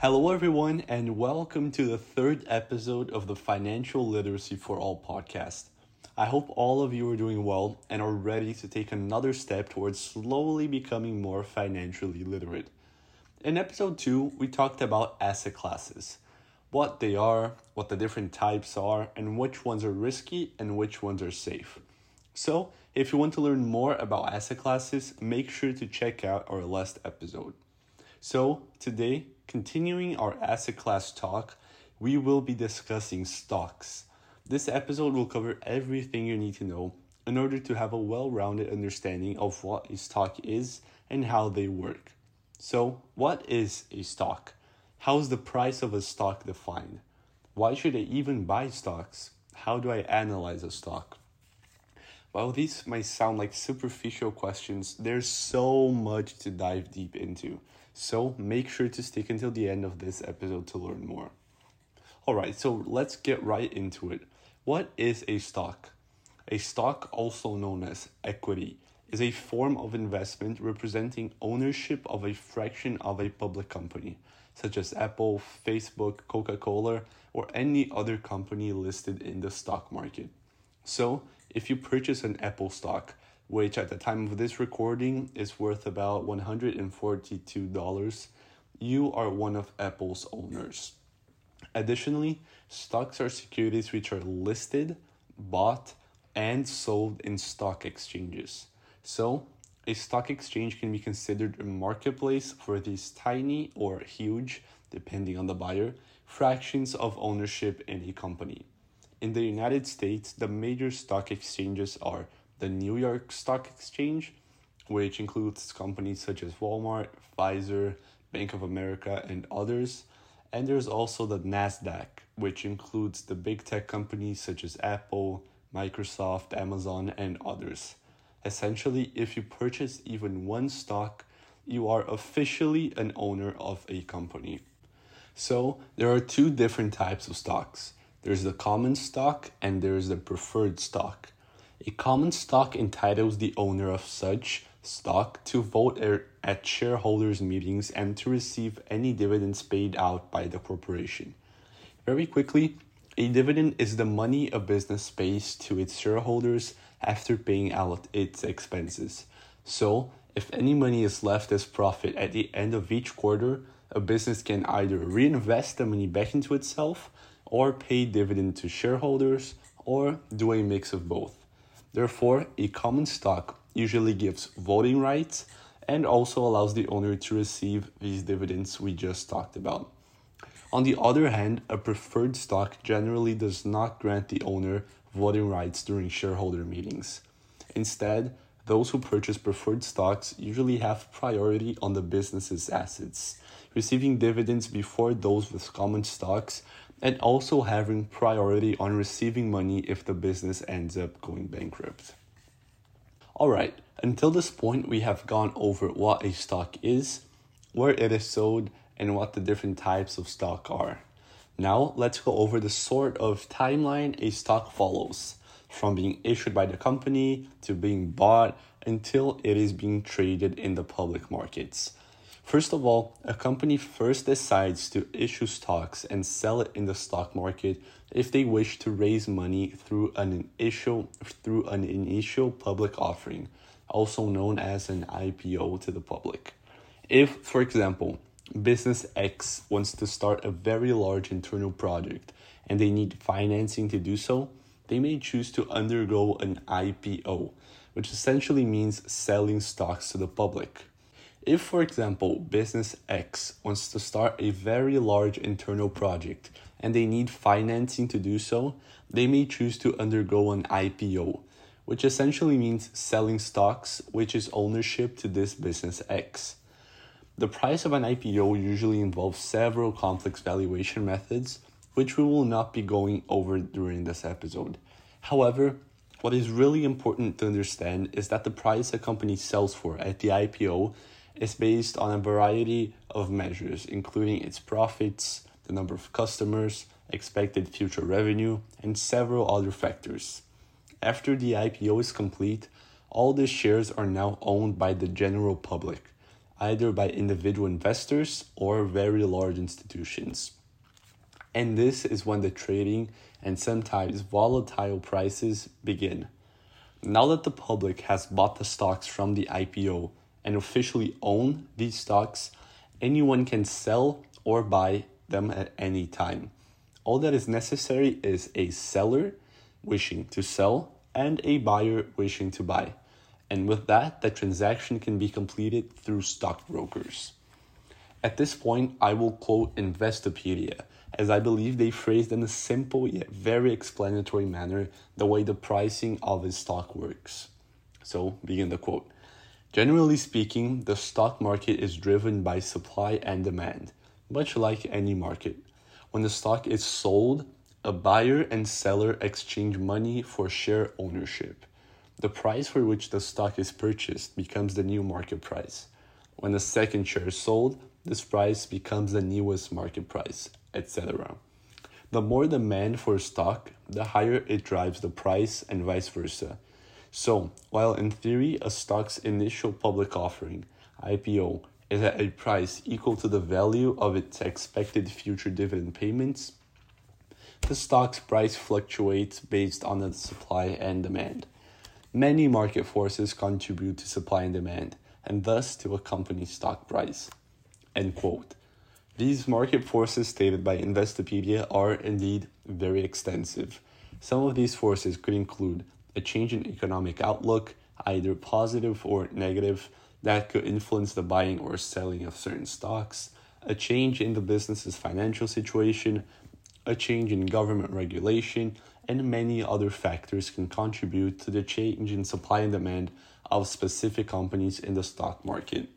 Hello, everyone, and welcome to the third episode of the Financial Literacy for All podcast. I hope all of you are doing well and are ready to take another step towards slowly becoming more financially literate. In episode 2, we talked about asset classes what they are, what the different types are, and which ones are risky and which ones are safe. So, if you want to learn more about asset classes, make sure to check out our last episode. So, today, continuing our asset class talk, we will be discussing stocks. This episode will cover everything you need to know in order to have a well rounded understanding of what a stock is and how they work. So, what is a stock? How is the price of a stock defined? Why should I even buy stocks? How do I analyze a stock? While these might sound like superficial questions, there's so much to dive deep into. So make sure to stick until the end of this episode to learn more. Alright, so let's get right into it. What is a stock? A stock, also known as equity, is a form of investment representing ownership of a fraction of a public company, such as Apple, Facebook, Coca Cola, or any other company listed in the stock market. So, if you purchase an Apple stock, which at the time of this recording is worth about $142, you are one of Apple's owners. Additionally, stocks are securities which are listed, bought, and sold in stock exchanges. So, a stock exchange can be considered a marketplace for these tiny or huge, depending on the buyer, fractions of ownership in a company. In the United States, the major stock exchanges are the New York Stock Exchange, which includes companies such as Walmart, Pfizer, Bank of America, and others. And there's also the NASDAQ, which includes the big tech companies such as Apple, Microsoft, Amazon, and others. Essentially, if you purchase even one stock, you are officially an owner of a company. So, there are two different types of stocks there's the common stock and there's the preferred stock. A common stock entitles the owner of such stock to vote er, at shareholders' meetings and to receive any dividends paid out by the corporation. Very quickly, a dividend is the money a business pays to its shareholders after paying out its expenses. So, if any money is left as profit at the end of each quarter, a business can either reinvest the money back into itself or pay dividend to shareholders or do a mix of both. Therefore, a common stock usually gives voting rights and also allows the owner to receive these dividends we just talked about. On the other hand, a preferred stock generally does not grant the owner voting rights during shareholder meetings. Instead, those who purchase preferred stocks usually have priority on the business's assets, receiving dividends before those with common stocks and also having priority on receiving money if the business ends up going bankrupt. Alright, until this point, we have gone over what a stock is, where it is sold, and what the different types of stock are. Now, let's go over the sort of timeline a stock follows from being issued by the company to being bought until it is being traded in the public markets. First of all, a company first decides to issue stocks and sell it in the stock market if they wish to raise money through an initial through an initial public offering, also known as an IPO to the public. If, for example, business X wants to start a very large internal project and they need financing to do so, they may choose to undergo an IPO, which essentially means selling stocks to the public. If, for example, business X wants to start a very large internal project and they need financing to do so, they may choose to undergo an IPO, which essentially means selling stocks, which is ownership to this business X. The price of an IPO usually involves several complex valuation methods, which we will not be going over during this episode. However, what is really important to understand is that the price a company sells for at the IPO is based on a variety of measures, including its profits, the number of customers, expected future revenue, and several other factors. After the IPO is complete, all the shares are now owned by the general public, either by individual investors or very large institutions. And this is when the trading and sometimes volatile prices begin. Now that the public has bought the stocks from the IPO and officially own these stocks, anyone can sell or buy them at any time. All that is necessary is a seller wishing to sell and a buyer wishing to buy. And with that, the transaction can be completed through stockbrokers. At this point, I will quote Investopedia, as I believe they phrased in a simple yet very explanatory manner the way the pricing of a stock works. So, begin the quote. Generally speaking, the stock market is driven by supply and demand, much like any market. When the stock is sold, a buyer and seller exchange money for share ownership. The price for which the stock is purchased becomes the new market price. When the second share is sold, this price becomes the newest market price, etc. The more demand for stock, the higher it drives the price, and vice versa. So, while in theory a stock's initial public offering, IPO, is at a price equal to the value of its expected future dividend payments, the stock's price fluctuates based on the supply and demand. Many market forces contribute to supply and demand, and thus to a company's stock price. End quote. These market forces stated by Investopedia are indeed very extensive. Some of these forces could include a change in economic outlook, either positive or negative, that could influence the buying or selling of certain stocks, a change in the business's financial situation, a change in government regulation, and many other factors can contribute to the change in supply and demand of specific companies in the stock market.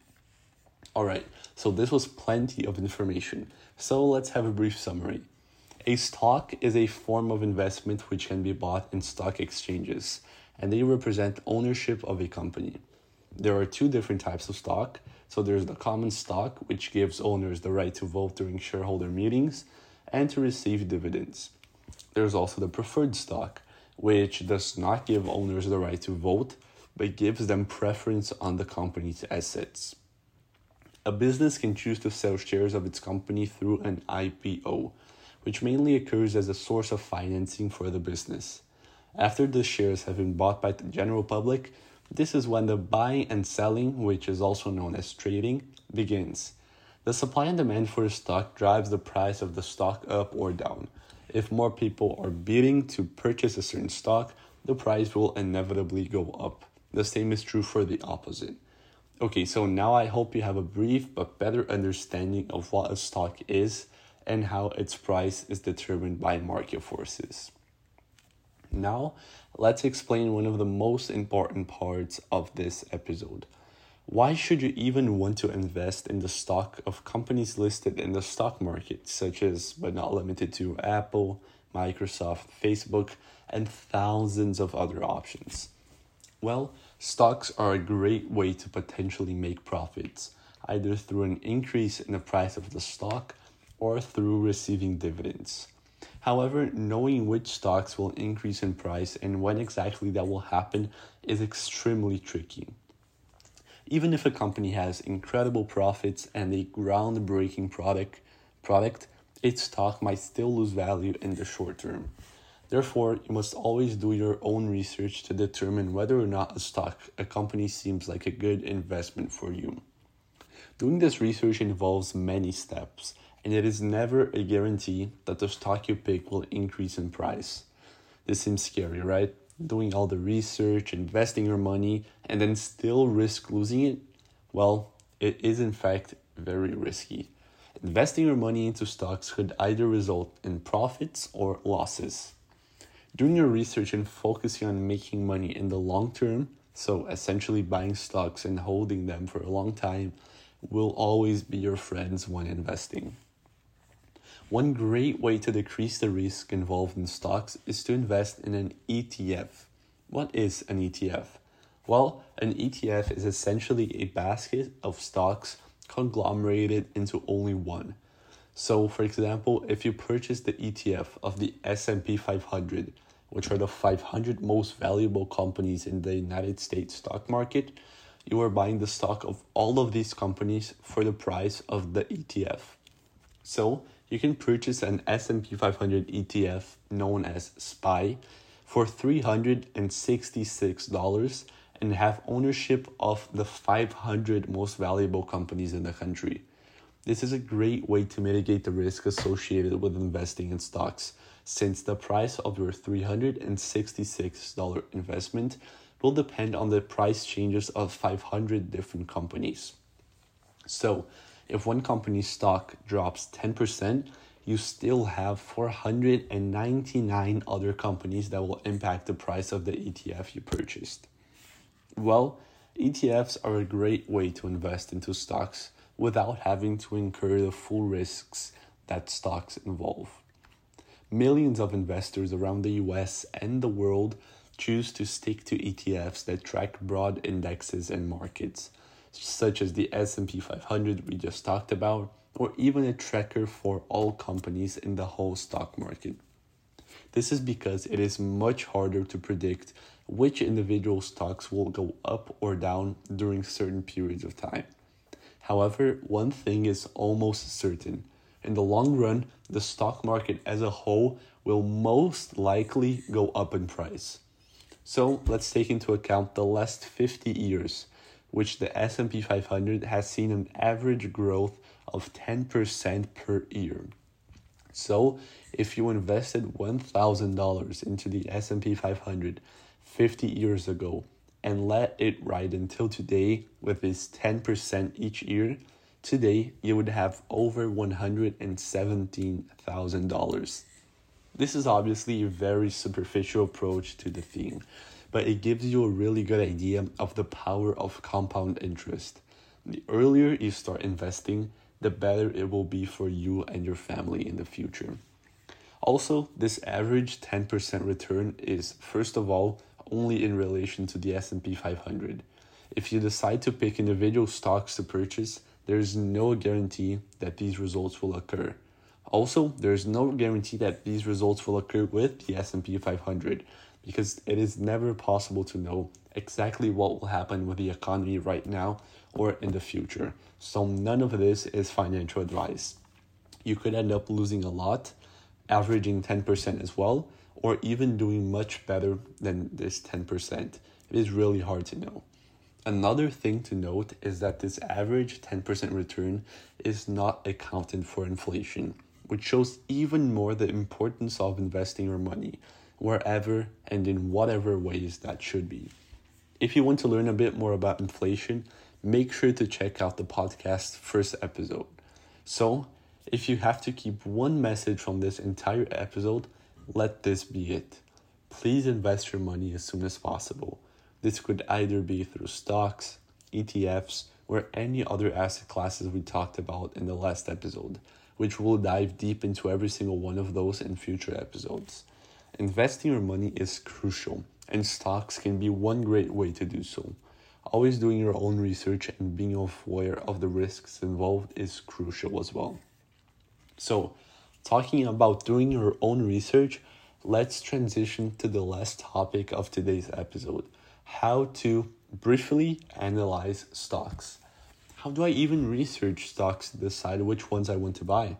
Alright, so this was plenty of information. So let's have a brief summary. A stock is a form of investment which can be bought in stock exchanges, and they represent ownership of a company. There are two different types of stock. So there's the common stock, which gives owners the right to vote during shareholder meetings and to receive dividends. There's also the preferred stock, which does not give owners the right to vote, but gives them preference on the company's assets. A business can choose to sell shares of its company through an IPO, which mainly occurs as a source of financing for the business. After the shares have been bought by the general public, this is when the buying and selling, which is also known as trading, begins. The supply and demand for a stock drives the price of the stock up or down. If more people are bidding to purchase a certain stock, the price will inevitably go up. The same is true for the opposite. Okay, so now I hope you have a brief but better understanding of what a stock is and how its price is determined by market forces. Now, let's explain one of the most important parts of this episode. Why should you even want to invest in the stock of companies listed in the stock market, such as, but not limited to, Apple, Microsoft, Facebook, and thousands of other options? Well, stocks are a great way to potentially make profits, either through an increase in the price of the stock or through receiving dividends. However, knowing which stocks will increase in price and when exactly that will happen is extremely tricky. Even if a company has incredible profits and a groundbreaking product, product, its stock might still lose value in the short term. Therefore, you must always do your own research to determine whether or not a stock, a company seems like a good investment for you. Doing this research involves many steps, and it is never a guarantee that the stock you pick will increase in price. This seems scary, right? Doing all the research, investing your money, and then still risk losing it? Well, it is in fact very risky. Investing your money into stocks could either result in profits or losses. Doing your research and focusing on making money in the long term, so essentially buying stocks and holding them for a long time, will always be your friends when investing. One great way to decrease the risk involved in stocks is to invest in an ETF. What is an ETF? Well, an ETF is essentially a basket of stocks conglomerated into only one. So, for example, if you purchase the ETF of the S&P 500, which are the 500 most valuable companies in the United States stock market, you are buying the stock of all of these companies for the price of the ETF. So, you can purchase an S&P 500 ETF known as SPY for $366 and have ownership of the 500 most valuable companies in the country. This is a great way to mitigate the risk associated with investing in stocks, since the price of your $366 investment will depend on the price changes of 500 different companies. So, if one company's stock drops 10%, you still have 499 other companies that will impact the price of the ETF you purchased. Well, ETFs are a great way to invest into stocks without having to incur the full risks that stocks involve. Millions of investors around the US and the world choose to stick to ETFs that track broad indexes and markets, such as the S&P 500 we just talked about, or even a tracker for all companies in the whole stock market. This is because it is much harder to predict which individual stocks will go up or down during certain periods of time. However, one thing is almost certain. In the long run, the stock market as a whole will most likely go up in price. So, let's take into account the last 50 years, which the S&P 500 has seen an average growth of 10% per year. So, if you invested $1,000 into the S&P 500 50 years ago and let it ride until today with this 10% each year, today you would have over $117,000. This is obviously a very superficial approach to the theme, but it gives you a really good idea of the power of compound interest. The earlier you start investing, the better it will be for you and your family in the future. Also, this average 10% return is first of all only in relation to the S&P 500. If you decide to pick individual stocks to purchase, there is no guarantee that these results will occur. Also, there is no guarantee that these results will occur with the S&P 500 because it is never possible to know exactly what will happen with the economy right now or in the future. So none of this is financial advice. You could end up losing a lot, averaging 10% as well, or even doing much better than this 10%. It is really hard to know. Another thing to note is that this average 10% return is not accounted for inflation, which shows even more the importance of investing your money wherever and in whatever ways that should be. If you want to learn a bit more about inflation, make sure to check out the podcast's first episode. So, if you have to keep one message from this entire episode, let this be it. Please invest your money as soon as possible. This could either be through stocks, ETFs, or any other asset classes we talked about in the last episode, which we'll dive deep into every single one of those in future episodes. Investing your money is crucial, and stocks can be one great way to do so. Always doing your own research and being aware of the risks involved is crucial as well. So, talking about doing your own research, let's transition to the last topic of today's episode how to briefly analyze stocks. How do I even research stocks to decide which ones I want to buy?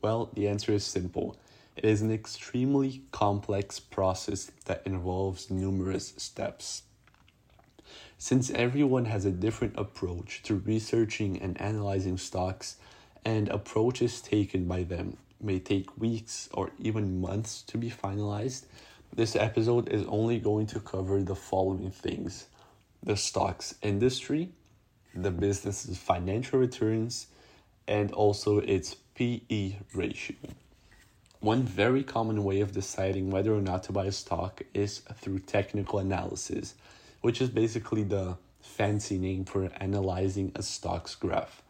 Well, the answer is simple. It is an extremely complex process that involves numerous steps. Since everyone has a different approach to researching and analyzing stocks, and approaches taken by them may take weeks or even months to be finalized, this episode is only going to cover the following things the stocks industry, the business's financial returns, and also its PE ratio. One very common way of deciding whether or not to buy a stock is through technical analysis, which is basically the fancy name for analyzing a stock's graph.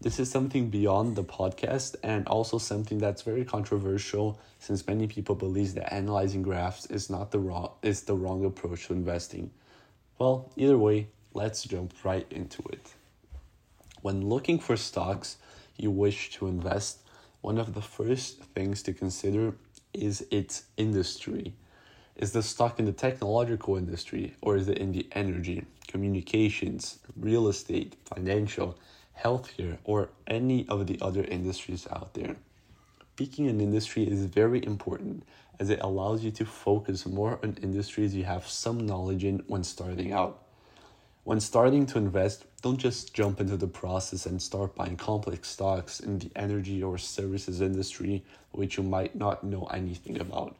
This is something beyond the podcast and also something that's very controversial since many people believe that analyzing graphs is not the wrong is the wrong approach to investing. Well, either way, let's jump right into it. When looking for stocks you wish to invest, one of the first things to consider is its industry. Is the stock in the technological industry or is it in the energy, communications, real estate, financial, healthcare, or any of the other industries out there? Picking an industry is very important as it allows you to focus more on industries you have some knowledge in when starting out. When starting to invest, don't just jump into the process and start buying complex stocks in the energy or services industry, which you might not know anything about.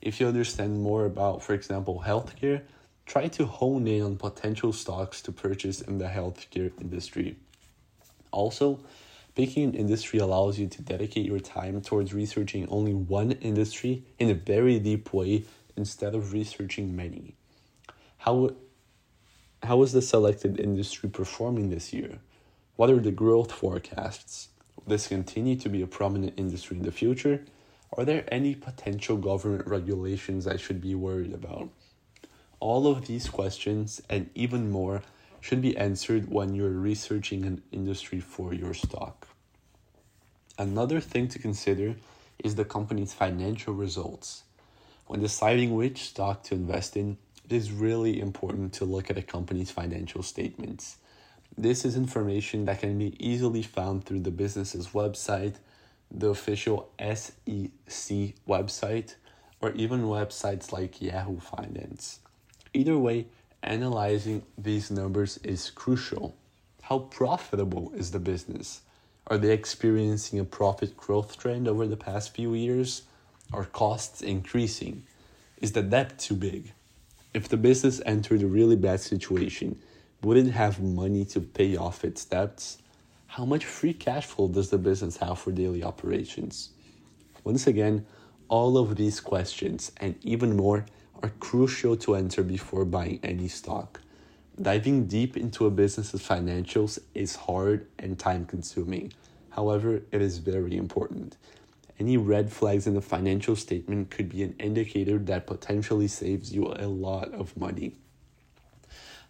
If you understand more about, for example, healthcare, try to hone in on potential stocks to purchase in the healthcare industry. Also, picking an industry allows you to dedicate your time towards researching only one industry in a very deep way instead of researching many. How how is the selected industry performing this year? What are the growth forecasts? Will this continue to be a prominent industry in the future? Are there any potential government regulations I should be worried about? All of these questions and even more should be answered when you're researching an industry for your stock. Another thing to consider is the company's financial results. When deciding which stock to invest in, it is really important to look at a company's financial statements. This is information that can be easily found through the business's website, the official SEC website, or even websites like Yahoo Finance. Either way, analyzing these numbers is crucial. How profitable is the business? Are they experiencing a profit growth trend over the past few years? Are costs increasing? Is the debt too big? If the business entered a really bad situation, would it have money to pay off its debts? How much free cash flow does the business have for daily operations? Once again, all of these questions and even more are crucial to answer before buying any stock. Diving deep into a business's financials is hard and time consuming. However, it is very important. Any red flags in the financial statement could be an indicator that potentially saves you a lot of money.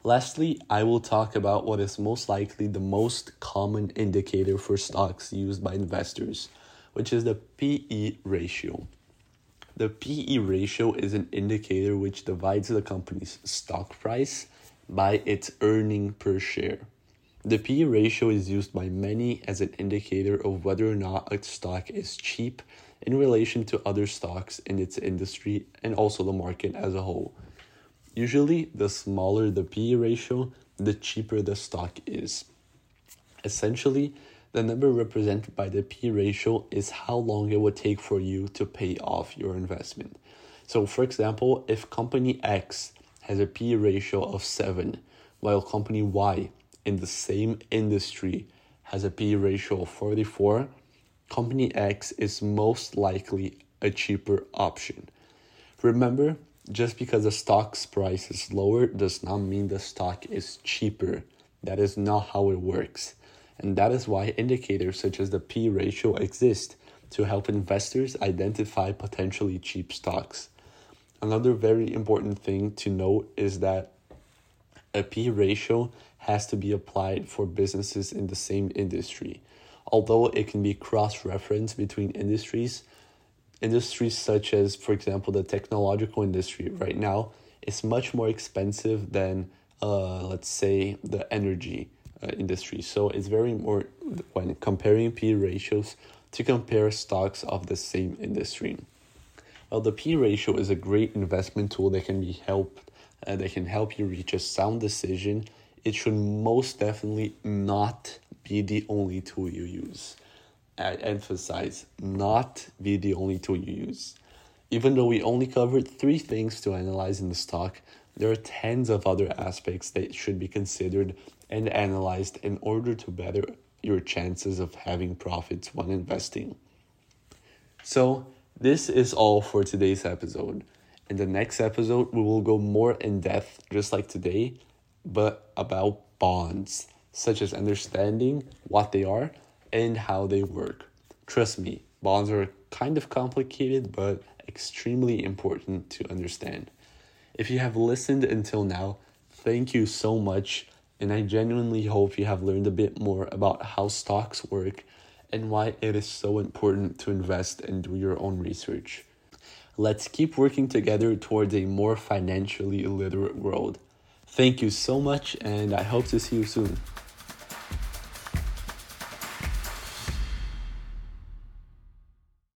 Lastly, I will talk about what is most likely the most common indicator for stocks used by investors, which is the PE ratio. The PE ratio is an indicator which divides the company's stock price by its earning per share. The P ratio is used by many as an indicator of whether or not a stock is cheap in relation to other stocks in its industry and also the market as a whole. Usually, the smaller the P ratio, the cheaper the stock is. Essentially, the number represented by the P ratio is how long it would take for you to pay off your investment. So, for example, if company X has a P ratio of 7, while company Y in the same industry has a P ratio of 44, company X is most likely a cheaper option. Remember, just because the stock's price is lower does not mean the stock is cheaper. That is not how it works. And that is why indicators such as the P ratio exist to help investors identify potentially cheap stocks. Another very important thing to note is that a P ratio has to be applied for businesses in the same industry. Although it can be cross referenced between industries, industries such as, for example, the technological industry right now is much more expensive than, uh, let's say, the energy uh, industry. So it's very important when comparing P ratios to compare stocks of the same industry. Well, the P ratio is a great investment tool that can be helped uh, that can help you reach a sound decision it should most definitely not be the only tool you use. I emphasize, not be the only tool you use. Even though we only covered three things to analyze in the stock, there are tens of other aspects that should be considered and analyzed in order to better your chances of having profits when investing. So, this is all for today's episode. In the next episode, we will go more in depth, just like today, but about bonds, such as understanding what they are and how they work. Trust me, bonds are kind of complicated, but extremely important to understand. If you have listened until now, thank you so much, and I genuinely hope you have learned a bit more about how stocks work and why it is so important to invest and do your own research. Let's keep working together towards a more financially illiterate world. Thank you so much, and I hope to see you soon.